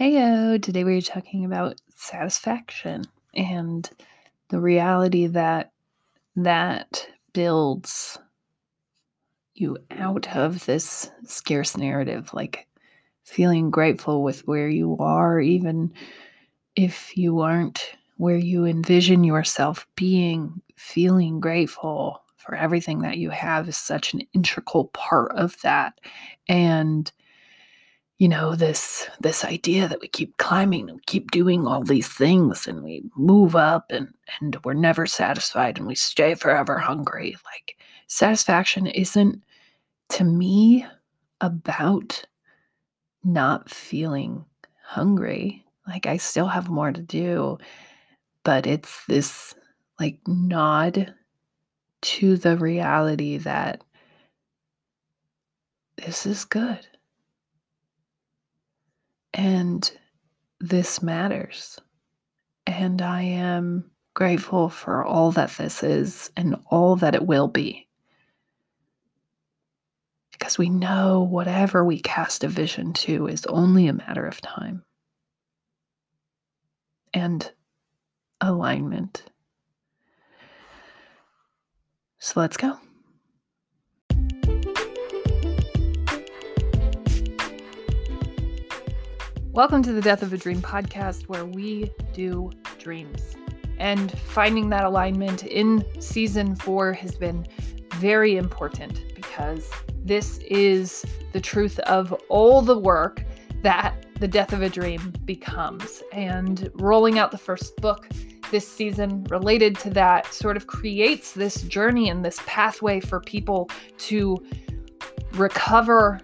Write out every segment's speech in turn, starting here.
Heyo, today we're talking about satisfaction and the reality that that builds you out of this scarce narrative, like feeling grateful with where you are, even if you aren't where you envision yourself being, feeling grateful for everything that you have is such an integral part of that. And you know this this idea that we keep climbing and keep doing all these things and we move up and and we're never satisfied and we stay forever hungry. Like satisfaction isn't to me about not feeling hungry. Like i still have more to do but it's this like nod to the reality that this is good and this matters. And I am grateful for all that this is and all that it will be. Because we know whatever we cast a vision to is only a matter of time and alignment. So let's go. Welcome to the Death of a Dream podcast, where we do dreams. And finding that alignment in season four has been very important because this is the truth of all the work that the death of a dream becomes. And rolling out the first book this season related to that sort of creates this journey and this pathway for people to recover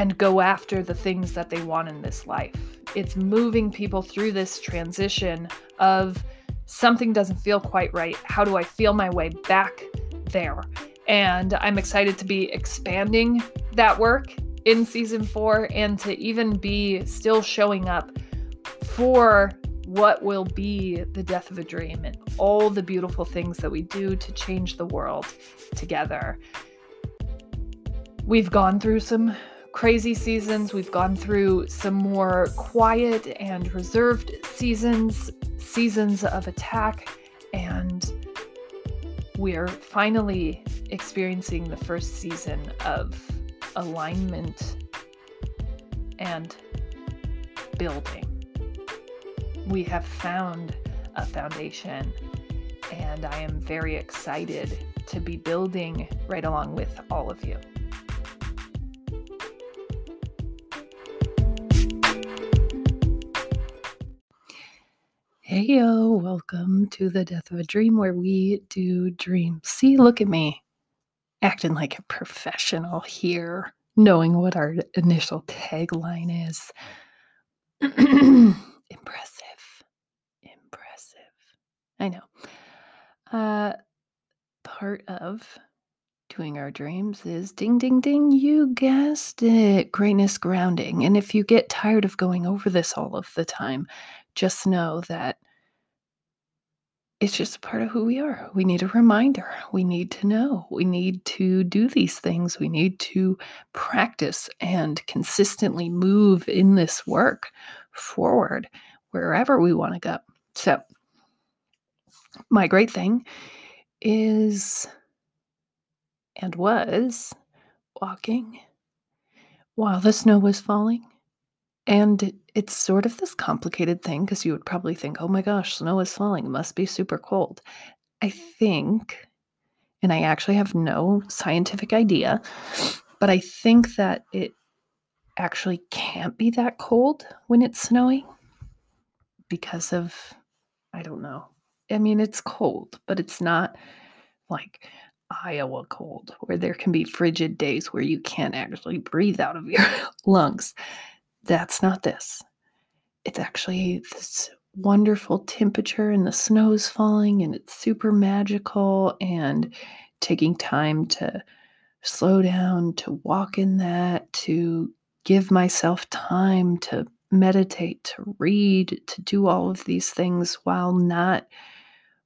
and go after the things that they want in this life. It's moving people through this transition of something doesn't feel quite right. How do I feel my way back there? And I'm excited to be expanding that work in season four and to even be still showing up for what will be the death of a dream and all the beautiful things that we do to change the world together. We've gone through some crazy seasons. We've gone through some more quiet and reserved seasons, seasons of attack, and we're finally experiencing the first season of alignment and building. We have found a foundation, and I am very excited to be building right along with all of you. Hey yo, welcome to the Death of a Dream where we do dreams. See, look at me acting like a professional here, knowing what our initial tagline is. Impressive. Impressive. I know. Uh, part of doing our dreams is ding, ding, ding. You guessed it. Greatness grounding. And if you get tired of going over this all of the time, just know that it's just part of who we are. We need a reminder. We need to know. We need to do these things. We need to practice and consistently move in this work forward wherever we want to go. So, my great thing is and was walking while the snow was falling and it's sort of this complicated thing because you would probably think, oh my gosh, snow is falling. It must be super cold. I think, and I actually have no scientific idea, but I think that it actually can't be that cold when it's snowing because of, I don't know. I mean, it's cold, but it's not like Iowa cold where there can be frigid days where you can't actually breathe out of your lungs that's not this. It's actually this wonderful temperature and the snow's falling and it's super magical and taking time to slow down, to walk in that, to give myself time to meditate, to read, to do all of these things while not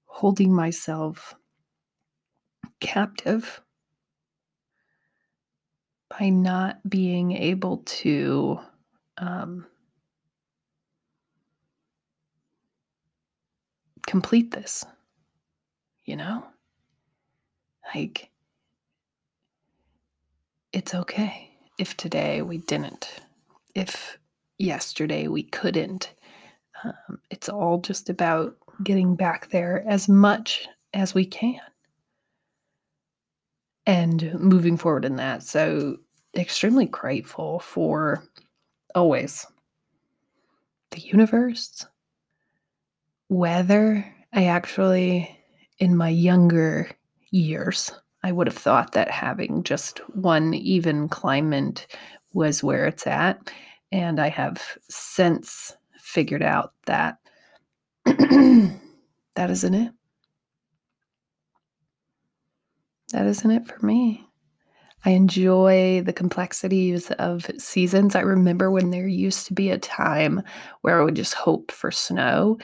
holding myself captive by not being able to um, complete this you know? Like it's okay if today we didn't. If yesterday we couldn't. Um, it's all just about getting back there as much as we can. And moving forward in that. So extremely grateful for always the universe, weather. I actually, in my younger years, I would have thought that having just one even climate was where it's at. And I have since figured out that that isn't it. That isn't it for me. I enjoy the complexities of seasons. I remember when there used to be a time where I would just hope for snow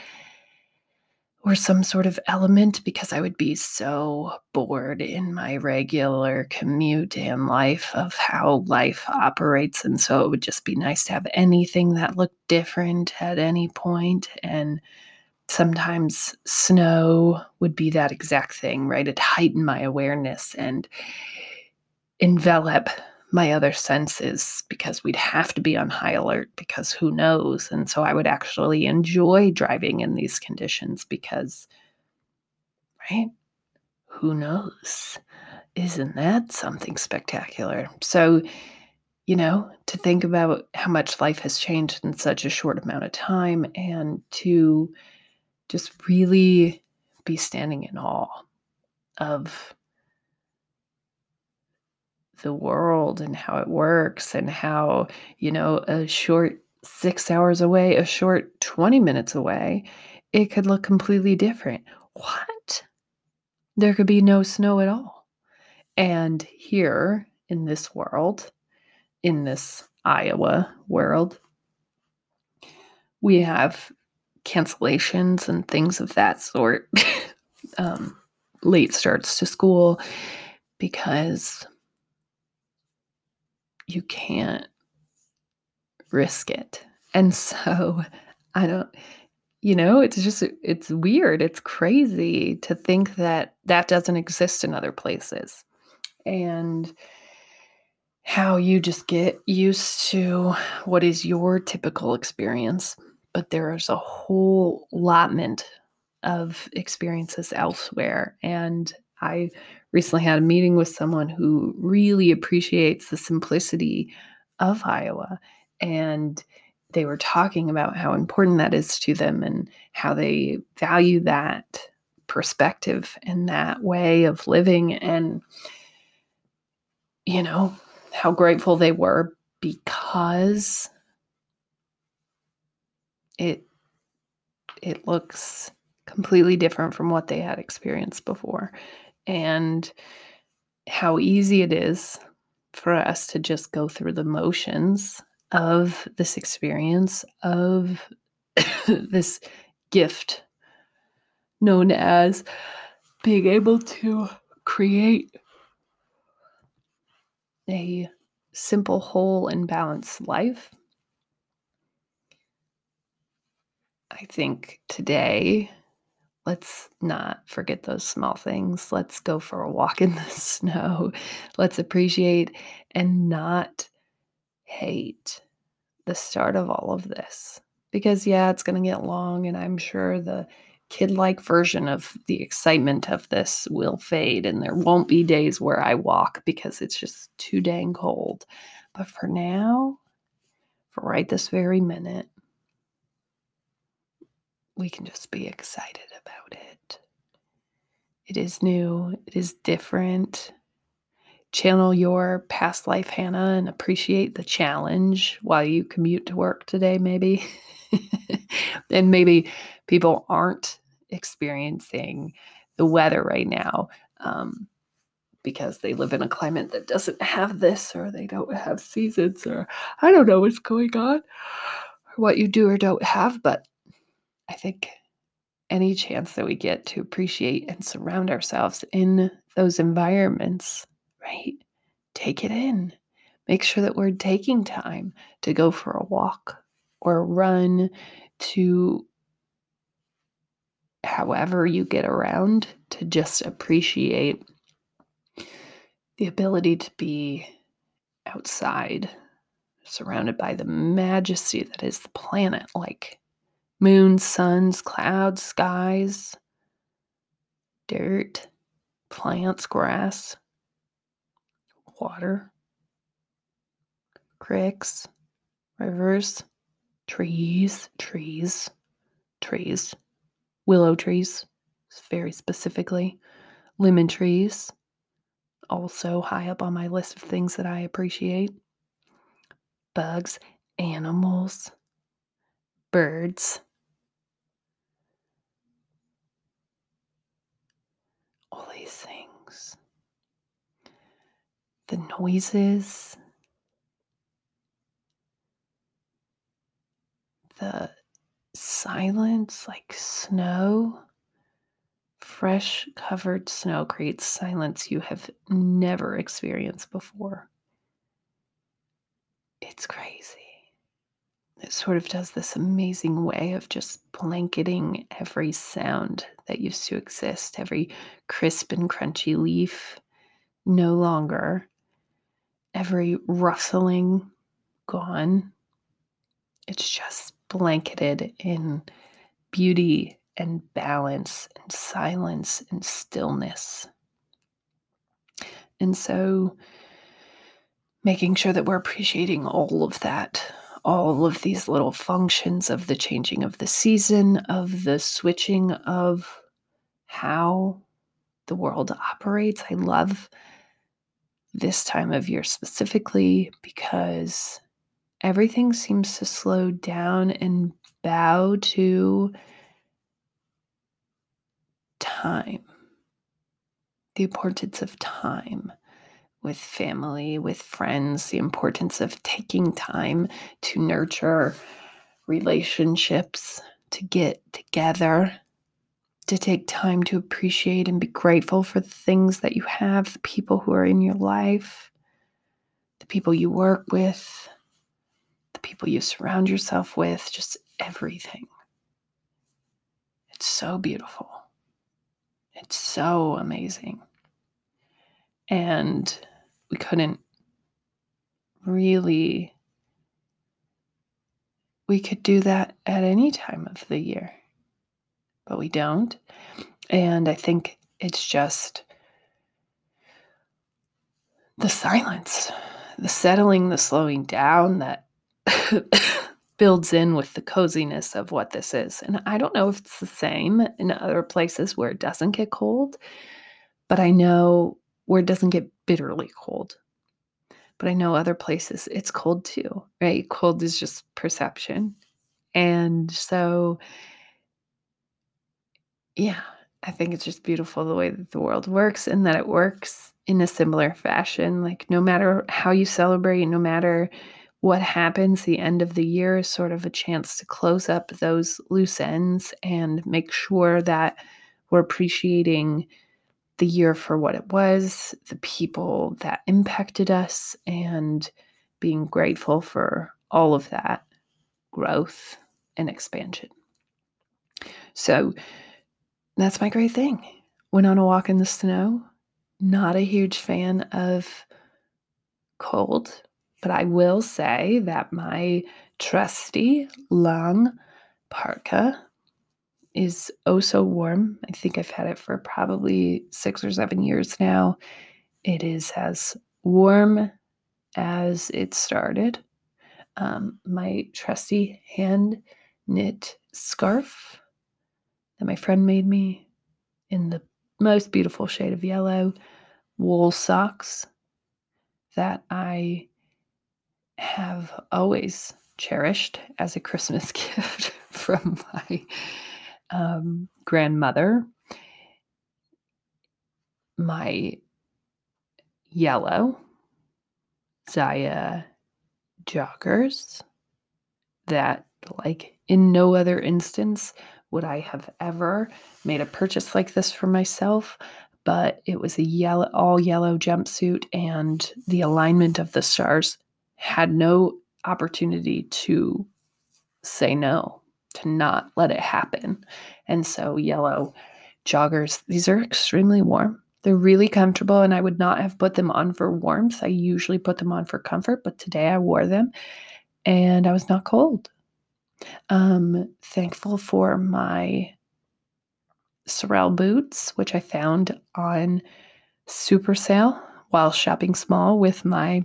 or some sort of element because I would be so bored in my regular commute and life of how life operates. And so it would just be nice to have anything that looked different at any point. And sometimes snow would be that exact thing, right? It heightened my awareness and envelop my other senses because we'd have to be on high alert because who knows? And so I would actually enjoy driving in these conditions because, right? Who knows? Isn't that something spectacular? So, you know, to think about how much life has changed in such a short amount of time and to just really be standing in awe of the world and how it works and how, you know, a short six hours away, a short 20 minutes away, it could look completely different. What? There could be no snow at all. And here in this world, in this Iowa world, we have cancellations and things of that sort, um, late starts to school because you can't risk it. And so I don't, you know, it's just, it's weird. It's crazy to think that that doesn't exist in other places. And how you just get used to what is your typical experience. But there is a whole allotment of experiences elsewhere. And I recently had a meeting with someone who really appreciates the simplicity of Iowa. And they were talking about how important that is to them and how they value that perspective and that way of living. And, you know, how grateful they were because it it looks completely different from what they had experienced before and how easy it is for us to just go through the motions of this experience of this gift known as being able to create a simple, whole, and balanced life. I think today let's not forget those small things. Let's go for a walk in the snow. Let's appreciate and not hate the start of all of this. Because, yeah, it's going to get long, and I'm sure the kid like version of the excitement of this will fade, and there won't be days where I walk because it's just too dang cold. But for now, for right this very minute, we can just be excited about it. It is new, it is different. Channel your past life, Hannah, and appreciate the challenge while you commute to work today, maybe. and maybe people aren't experiencing the weather right now um, because they live in a climate that doesn't have this or they don't have seasons or I don't know what's going on or what you do or don't have. But I think any chance that we get to appreciate and surround ourselves in those environments, right? Take it in. Make sure that we're taking time to go for a walk or run, to however you get around to just appreciate the ability to be outside, surrounded by the majesty that is the planet, like moons, suns, clouds, skies, dirt, plants, grass, water, creeks, rivers, trees, trees, trees, willow trees, very specifically, lemon trees, also high up on my list of things that I appreciate. Bugs, animals, birds. All these things. The noises, the silence, like snow. Fresh covered snow creates silence you have never experienced before. It's crazy. It sort of does this amazing way of just blanketing every sound that used to exist, every crisp and crunchy leaf, no longer, every rustling, gone. It's just blanketed in beauty and balance and silence and stillness. And so, making sure that we're appreciating all of that, all of these little functions of the changing of the season, of the switching of how the world operates. I love this time of year specifically because everything seems to slow down and bow to time, the importance of time with family, with friends, the importance of taking time to nurture relationships, to get together, to take time to appreciate and be grateful for the things that you have, the people who are in your life, the people you work with, the people you surround yourself with, just everything. It's so beautiful. It's so amazing. And we couldn't really, we could do that at any time of the year, but we don't. And I think it's just the silence, the settling, the slowing down that builds in with the coziness of what this is. And I don't know if it's the same in other places where it doesn't get cold, but I know where it doesn't get bitterly cold. But I know other places it's cold too, right? Cold is just perception. And so, yeah, I think it's just beautiful the way that the world works and that it works in a similar fashion. Like, no matter how you celebrate, no matter what happens the end of the year is sort of a chance to close up those loose ends and make sure that we're appreciating the year for what it was, the people that impacted us, and being grateful for all of that growth and expansion. So that's my great thing. Went on a walk in the snow. Not a huge fan of cold but I will say that my trusty long parka is oh so warm. I think I've had it for probably six or seven years now. It is as warm as it started. Um, my trusty hand knit scarf that my friend made me in the most beautiful shade of yellow, wool socks that I have always cherished as a Christmas gift from my um, grandmother. My yellow Zyia joggers that, like, in no other instance would I have ever made a purchase like this for myself. But it was a yellow, all yellow jumpsuit, and the alignment of the stars had no opportunity to say no. To not let it happen. And so, yellow joggers, these are extremely warm. They're really comfortable, and I would not have put them on for warmth. I usually put them on for comfort, but today I wore them and I was not cold. Um, thankful for my Sorel boots, which I found on super sale while shopping small with my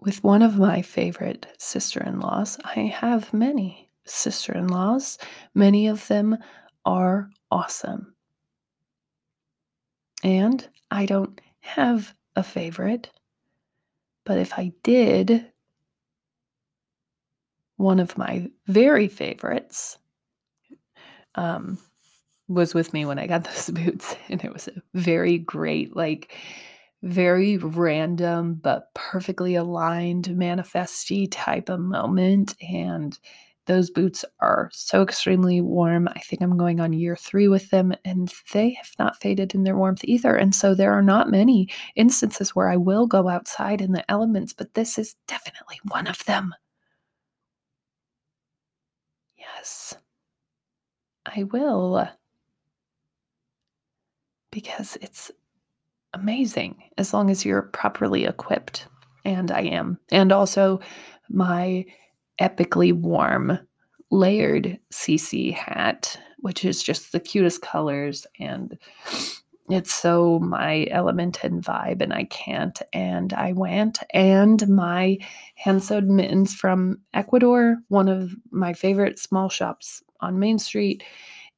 with one of my favorite sister-in-laws. I have many sister-in-laws. Many of them are awesome. And I don't have a favorite, but if I did, one of my very favorites um, was with me when I got those boots. And it was a very great, like, very random but perfectly aligned manifesty type of moment. And those boots are so extremely warm. I think I'm going on year three with them, and they have not faded in their warmth either. And so there are not many instances where I will go outside in the elements, but this is definitely one of them. Yes, I will. Because it's amazing as long as you're properly equipped. And I am. And also, my epically warm layered CC hat, which is just the cutest colors and it's so my element and vibe and I can't and I went and my hand sewed mittens from Ecuador, one of my favorite small shops on Main Street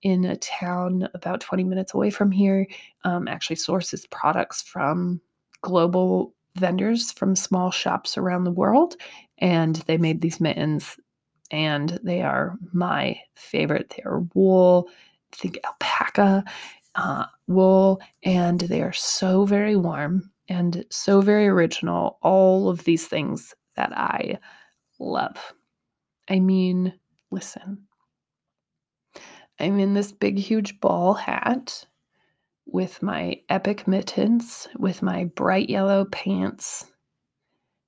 in a town about 20 minutes away from here, um, actually sources products from global vendors from small shops around the world. And they made these mittens and they are my favorite. They are wool, I think alpaca uh, wool, and they are so very warm and so very original. All of these things that I love. I mean, listen, I'm in this big, huge ball hat with my epic mittens, with my bright yellow pants,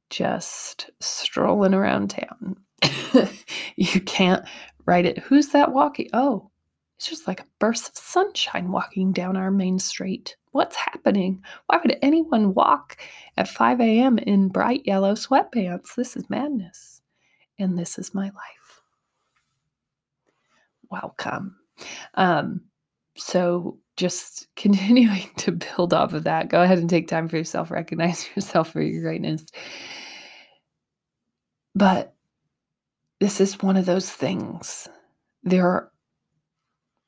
just strolling around town. you can't write it. Who's that walking? Oh, it's just like a burst of sunshine walking down our main street. What's happening? Why would anyone walk at 5 a.m. in bright yellow sweatpants? This is madness. And this is my life. Welcome. Um, so, just continuing to build off of that, go ahead and take time for yourself, recognize yourself for your greatness. But this is one of those things. There are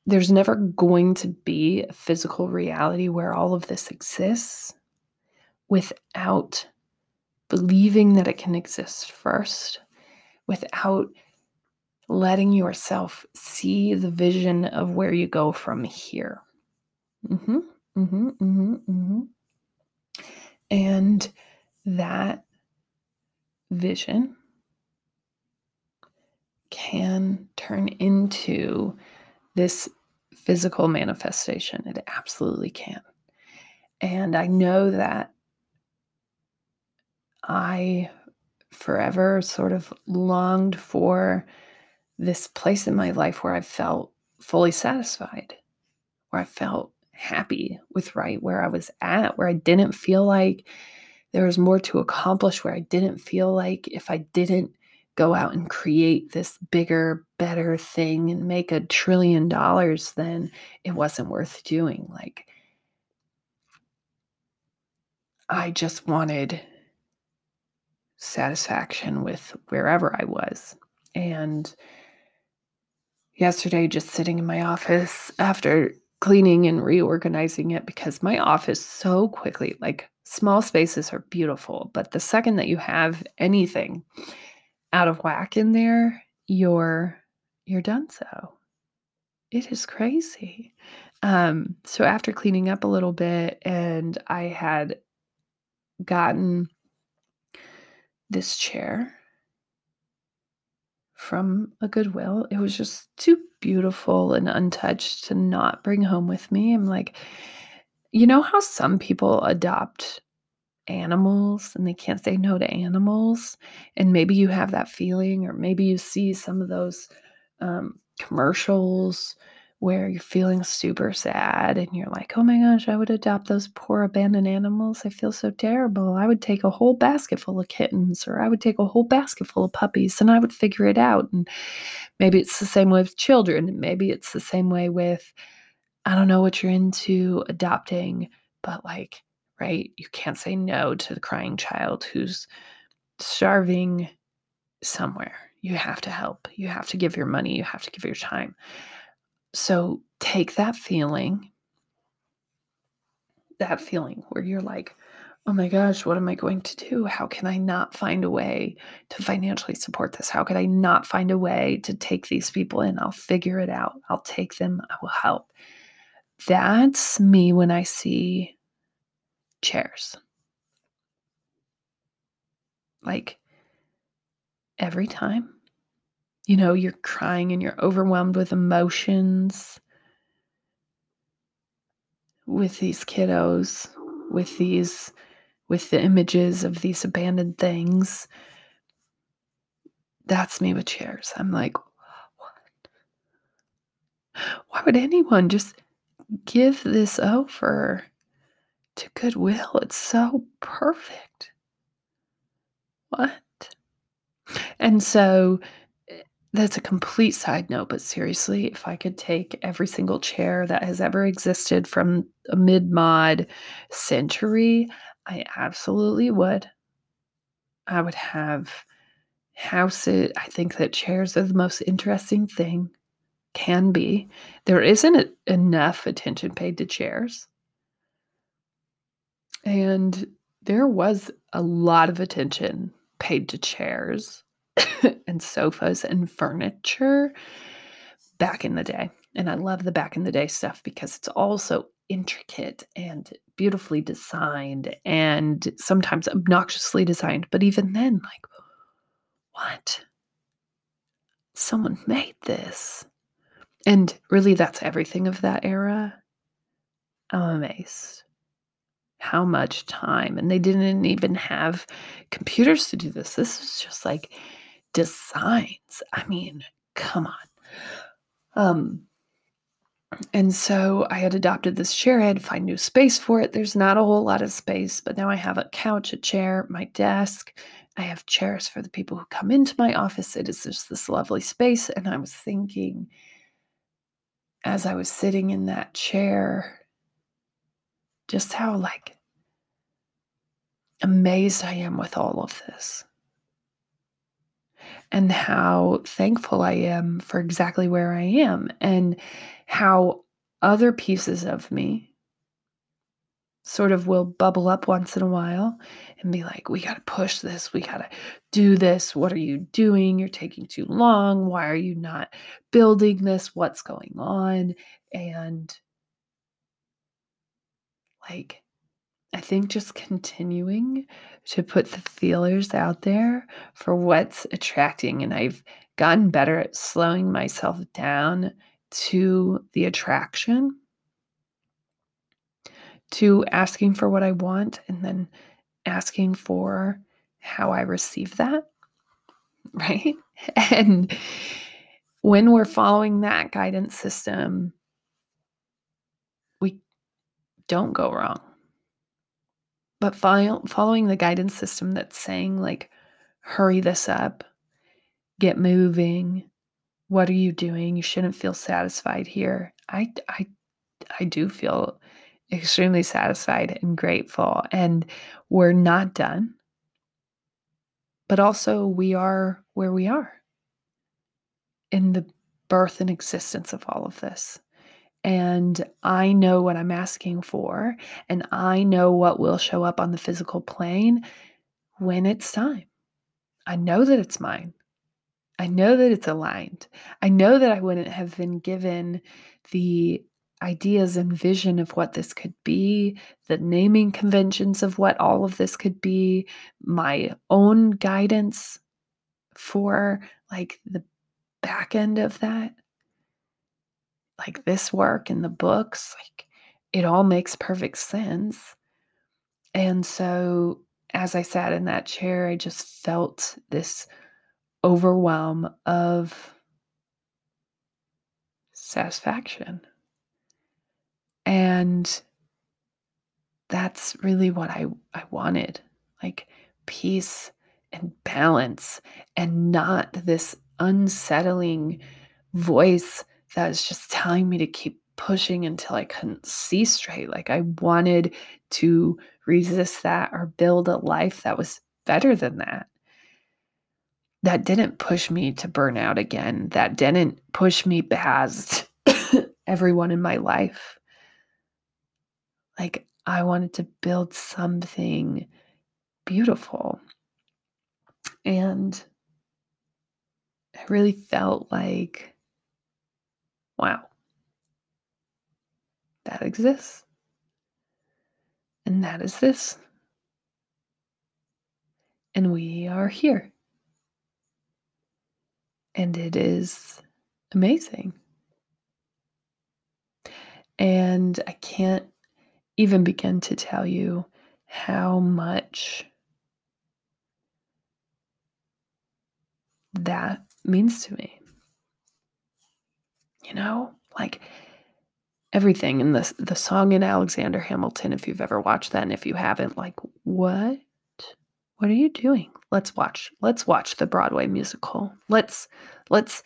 there's never going to be a physical reality where all of this exists without believing that it can exist first, without letting yourself see the vision of where you go from here. Mm-hmm, mm-hmm, mm-hmm, mm-hmm. And that vision can turn into this physical manifestation. It absolutely can. And I know that I forever sort of longed for this place in my life where I felt fully satisfied, where I felt happy with right where I was at, where I didn't feel like there was more to accomplish, where I didn't feel like if I didn't go out and create this bigger, better thing and make a trillion dollars, then it wasn't worth doing. Like, I just wanted satisfaction with wherever I was. And yesterday, just sitting in my office after cleaning and reorganizing it, because my office so quickly, like small spaces are beautiful, but the second that you have anything, out of whack in there, you're you're done so. It is crazy. Um, so after cleaning up a little bit and I had gotten this chair from a Goodwill. It was just too beautiful and untouched to not bring home with me. I'm like, you know how some people adopt animals and they can't say no to animals. And maybe you have that feeling, or maybe you see some of those um, commercials where you're feeling super sad and you're like, oh my gosh, I would adopt those poor abandoned animals. I feel so terrible. I would take a whole basket full of kittens or I would take a whole basket full of puppies and I would figure it out. And maybe it's the same way with children. Maybe it's the same way with, I don't know what you're into adopting, but like, right, you can't say no to the crying child who's starving somewhere. You have to help. You have to give your money. You have to give your time. So take that feeling, that feeling where you're like, oh my gosh, what am I going to do? How can I not find a way to financially support this? How could I not find a way to take these people in? I'll figure it out. I'll take them. I will help. That's me when I see chairs. Like every time you know, you're crying and you're overwhelmed with emotions with these kiddos, with these, with the images of these abandoned things. That's me with chairs. I'm like, what? Why would anyone just give this over to Goodwill? It's so perfect. What? And so that's a complete side note, but seriously, if I could take every single chair that has ever existed from a mid mod century, I absolutely would. I would have houses. I think that chairs are the most interesting thing, can be. There isn't enough attention paid to chairs. And there was a lot of attention paid to chairs and sofas and furniture back in the day. And I love the back in the day stuff because it's all so intricate and beautifully designed and sometimes obnoxiously designed. But even then, like, what? Someone made this. And really, that's everything of that era. I'm amazed how much time. And they didn't even have computers to do this. This was just like designs. I mean, come on. Um, and so I had adopted this chair. I had to find new space for it. There's not a whole lot of space, but now I have a couch, a chair, my desk. I have chairs for the people who come into my office. It is just this lovely space. And I was thinking, as I was sitting in that chair, just how like amazed I am with all of this and how thankful I am for exactly where I am and how other pieces of me sort of will bubble up once in a while and be like, we got to push this. We got to do this. What are you doing? You're taking too long. Why are you not building this? What's going on? And like, I think just continuing to put the feelers out there for what's attracting. And I've gotten better at slowing myself down to the attraction, to asking for what I want, and then asking for how I receive that. Right. And when we're following that guidance system, we don't go wrong but following the guidance system that's saying like hurry this up. Get moving. What are you doing? You shouldn't feel satisfied here. I i i do feel extremely satisfied and grateful and we're not done. But also we are where we are in the birth and existence of all of this and I know what I'm asking for, and I know what will show up on the physical plane when it's time. I know that it's mine. I know that it's aligned. I know that I wouldn't have been given the ideas and vision of what this could be, the naming conventions of what all of this could be, my own guidance for like the back end of that like this work and the books, like it all makes perfect sense. And so as I sat in that chair, I just felt this overwhelm of satisfaction. And that's really what I, I wanted like peace and balance and not this unsettling voice that was just telling me to keep pushing until I couldn't see straight. Like I wanted to resist that or build a life that was better than that. That didn't push me to burn out again. That didn't push me past everyone in my life. Like I wanted to build something beautiful. And I really felt like, wow, that exists. And that is this. And we are here. And it is amazing. And I can't even begin to tell you how much that means to me. You know, like everything in the the song in Alexander Hamilton if you've ever watched that and if you haven't like what what are you doing? Let's watch. Let's watch the Broadway musical. Let's let's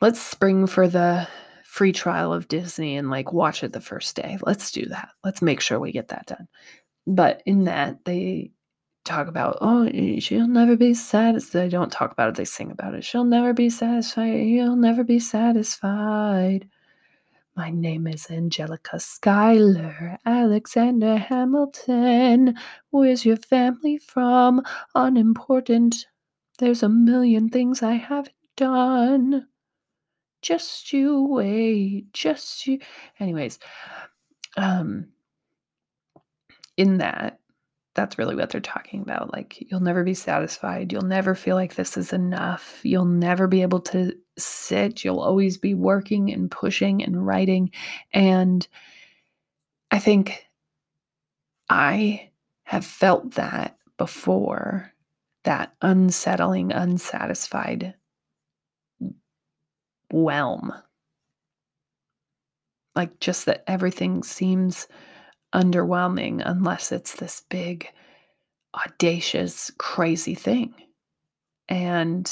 let's spring for the free trial of Disney and like watch it the first day. Let's do that. Let's make sure we get that done. But in that they talk about, oh, she'll never be satisfied. They don't talk about it, they sing about it. She'll never be satisfied. You'll never be satisfied. My name is Angelica Schuyler, Alexander Hamilton. Where's your family from? Unimportant. There's a million things I haven't done. Just you wait. Just you. Anyways, um, in that, that's really what they're talking about. Like, you'll never be satisfied. You'll never feel like this is enough. You'll never be able to sit. You'll always be working and pushing and writing. And I think I have felt that before that unsettling, unsatisfied whelm. Like, just that everything seems underwhelming unless it's this big, audacious, crazy thing. And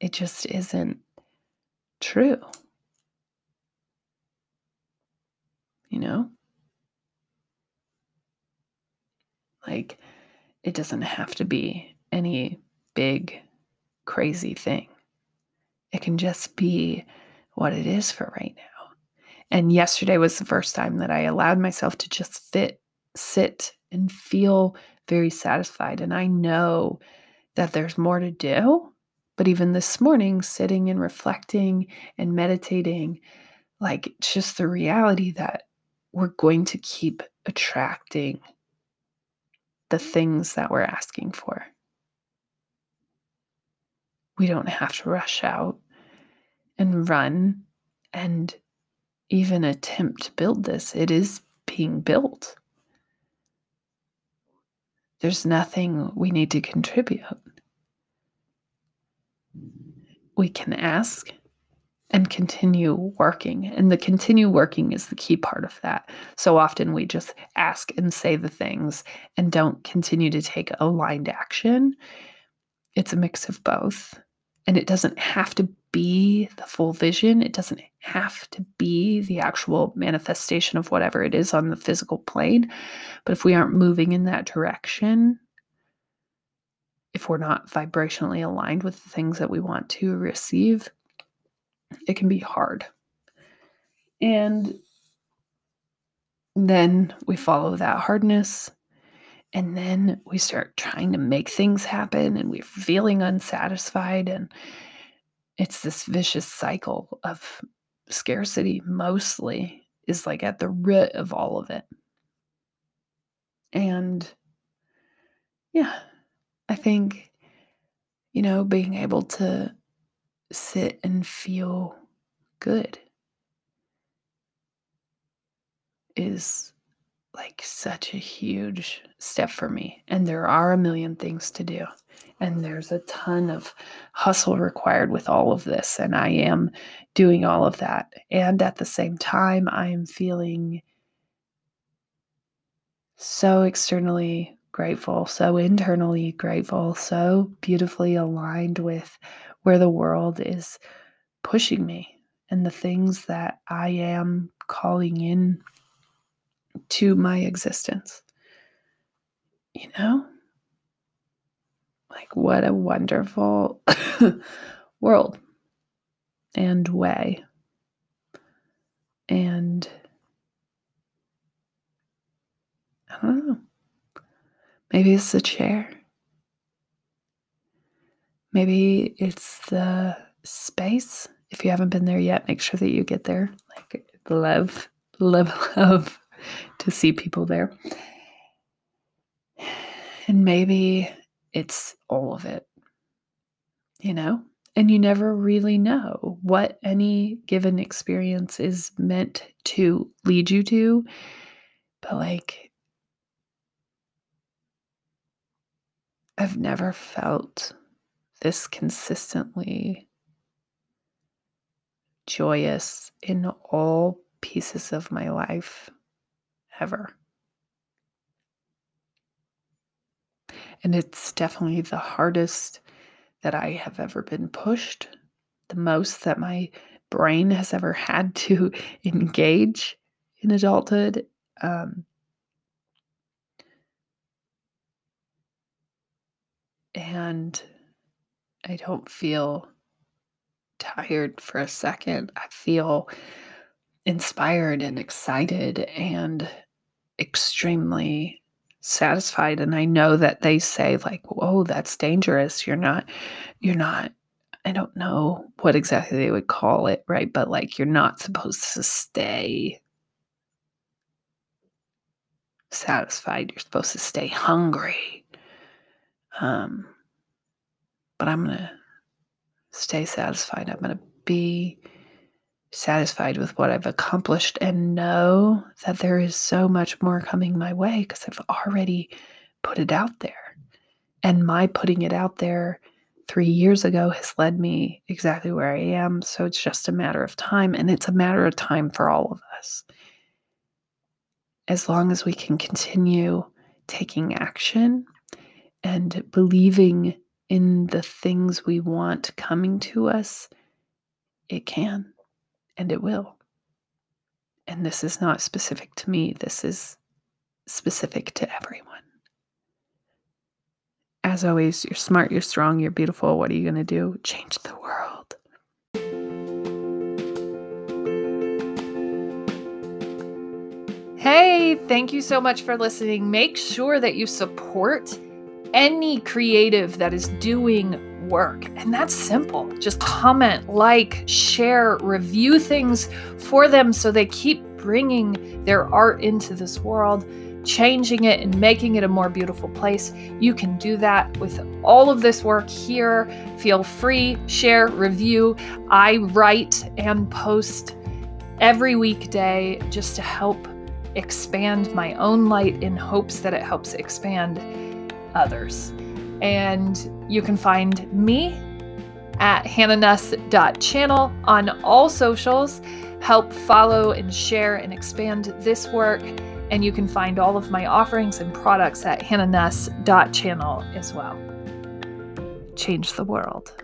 it just isn't true. You know? Like, it doesn't have to be any big, crazy thing. It can just be what it is for right now. And yesterday was the first time that I allowed myself to just fit, sit, and feel very satisfied. And I know that there's more to do. But even this morning, sitting and reflecting and meditating, like just the reality that we're going to keep attracting the things that we're asking for. We don't have to rush out and run and even attempt to build this. It is being built. There's nothing we need to contribute. We can ask and continue working. And the continue working is the key part of that. So often we just ask and say the things and don't continue to take aligned action. It's a mix of both. And it doesn't have to be the full vision. It doesn't have to be the actual manifestation of whatever it is on the physical plane. But if we aren't moving in that direction, if we're not vibrationally aligned with the things that we want to receive, it can be hard. And then we follow that hardness. And then we start trying to make things happen and we're feeling unsatisfied. And it's this vicious cycle of scarcity, mostly, is like at the root of all of it. And yeah, I think, you know, being able to sit and feel good is like such a huge step for me. And there are a million things to do. And there's a ton of hustle required with all of this. And I am doing all of that. And at the same time, I am feeling so externally grateful, so internally grateful, so beautifully aligned with where the world is pushing me and the things that I am calling in to my existence. You know? Like, what a wonderful world and way. And I don't know. Maybe it's the chair. Maybe it's the space. If you haven't been there yet, make sure that you get there. Like, love, love, love to see people there. And maybe it's all of it, you know? And you never really know what any given experience is meant to lead you to. But like, I've never felt this consistently joyous in all pieces of my life ever. And it's definitely the hardest that I have ever been pushed, the most that my brain has ever had to engage in adulthood. Um, and I don't feel tired for a second. I feel inspired and excited and extremely satisfied and i know that they say like oh that's dangerous. You're not you're not i don't know what exactly they would call it right but like you're not supposed to stay satisfied. You're supposed to stay hungry. Um but i'm gonna stay satisfied. I'm gonna be satisfied with what I've accomplished and know that there is so much more coming my way because I've already put it out there. And my putting it out there three years ago has led me exactly where I am. So it's just a matter of time. And it's a matter of time for all of us. As long as we can continue taking action and believing in the things we want coming to us, it can and it will. And this is not specific to me, this is specific to everyone. As always, you're smart, you're strong, you're beautiful. What are you going to do? Change the world. Hey, thank you so much for listening. Make sure that you support any creative that is doing work. And that's simple. Just comment, like, share, review things for them so they keep bringing their art into this world, changing it and making it a more beautiful place. You can do that with all of this work here. Feel free, share, review. I write and post every weekday just to help expand my own light in hopes that it helps expand others. And you can find me at hannahnuss.channel on all socials. Help follow and share and expand this work. And you can find all of my offerings and products at hannahnuss.channel as well. Change the world.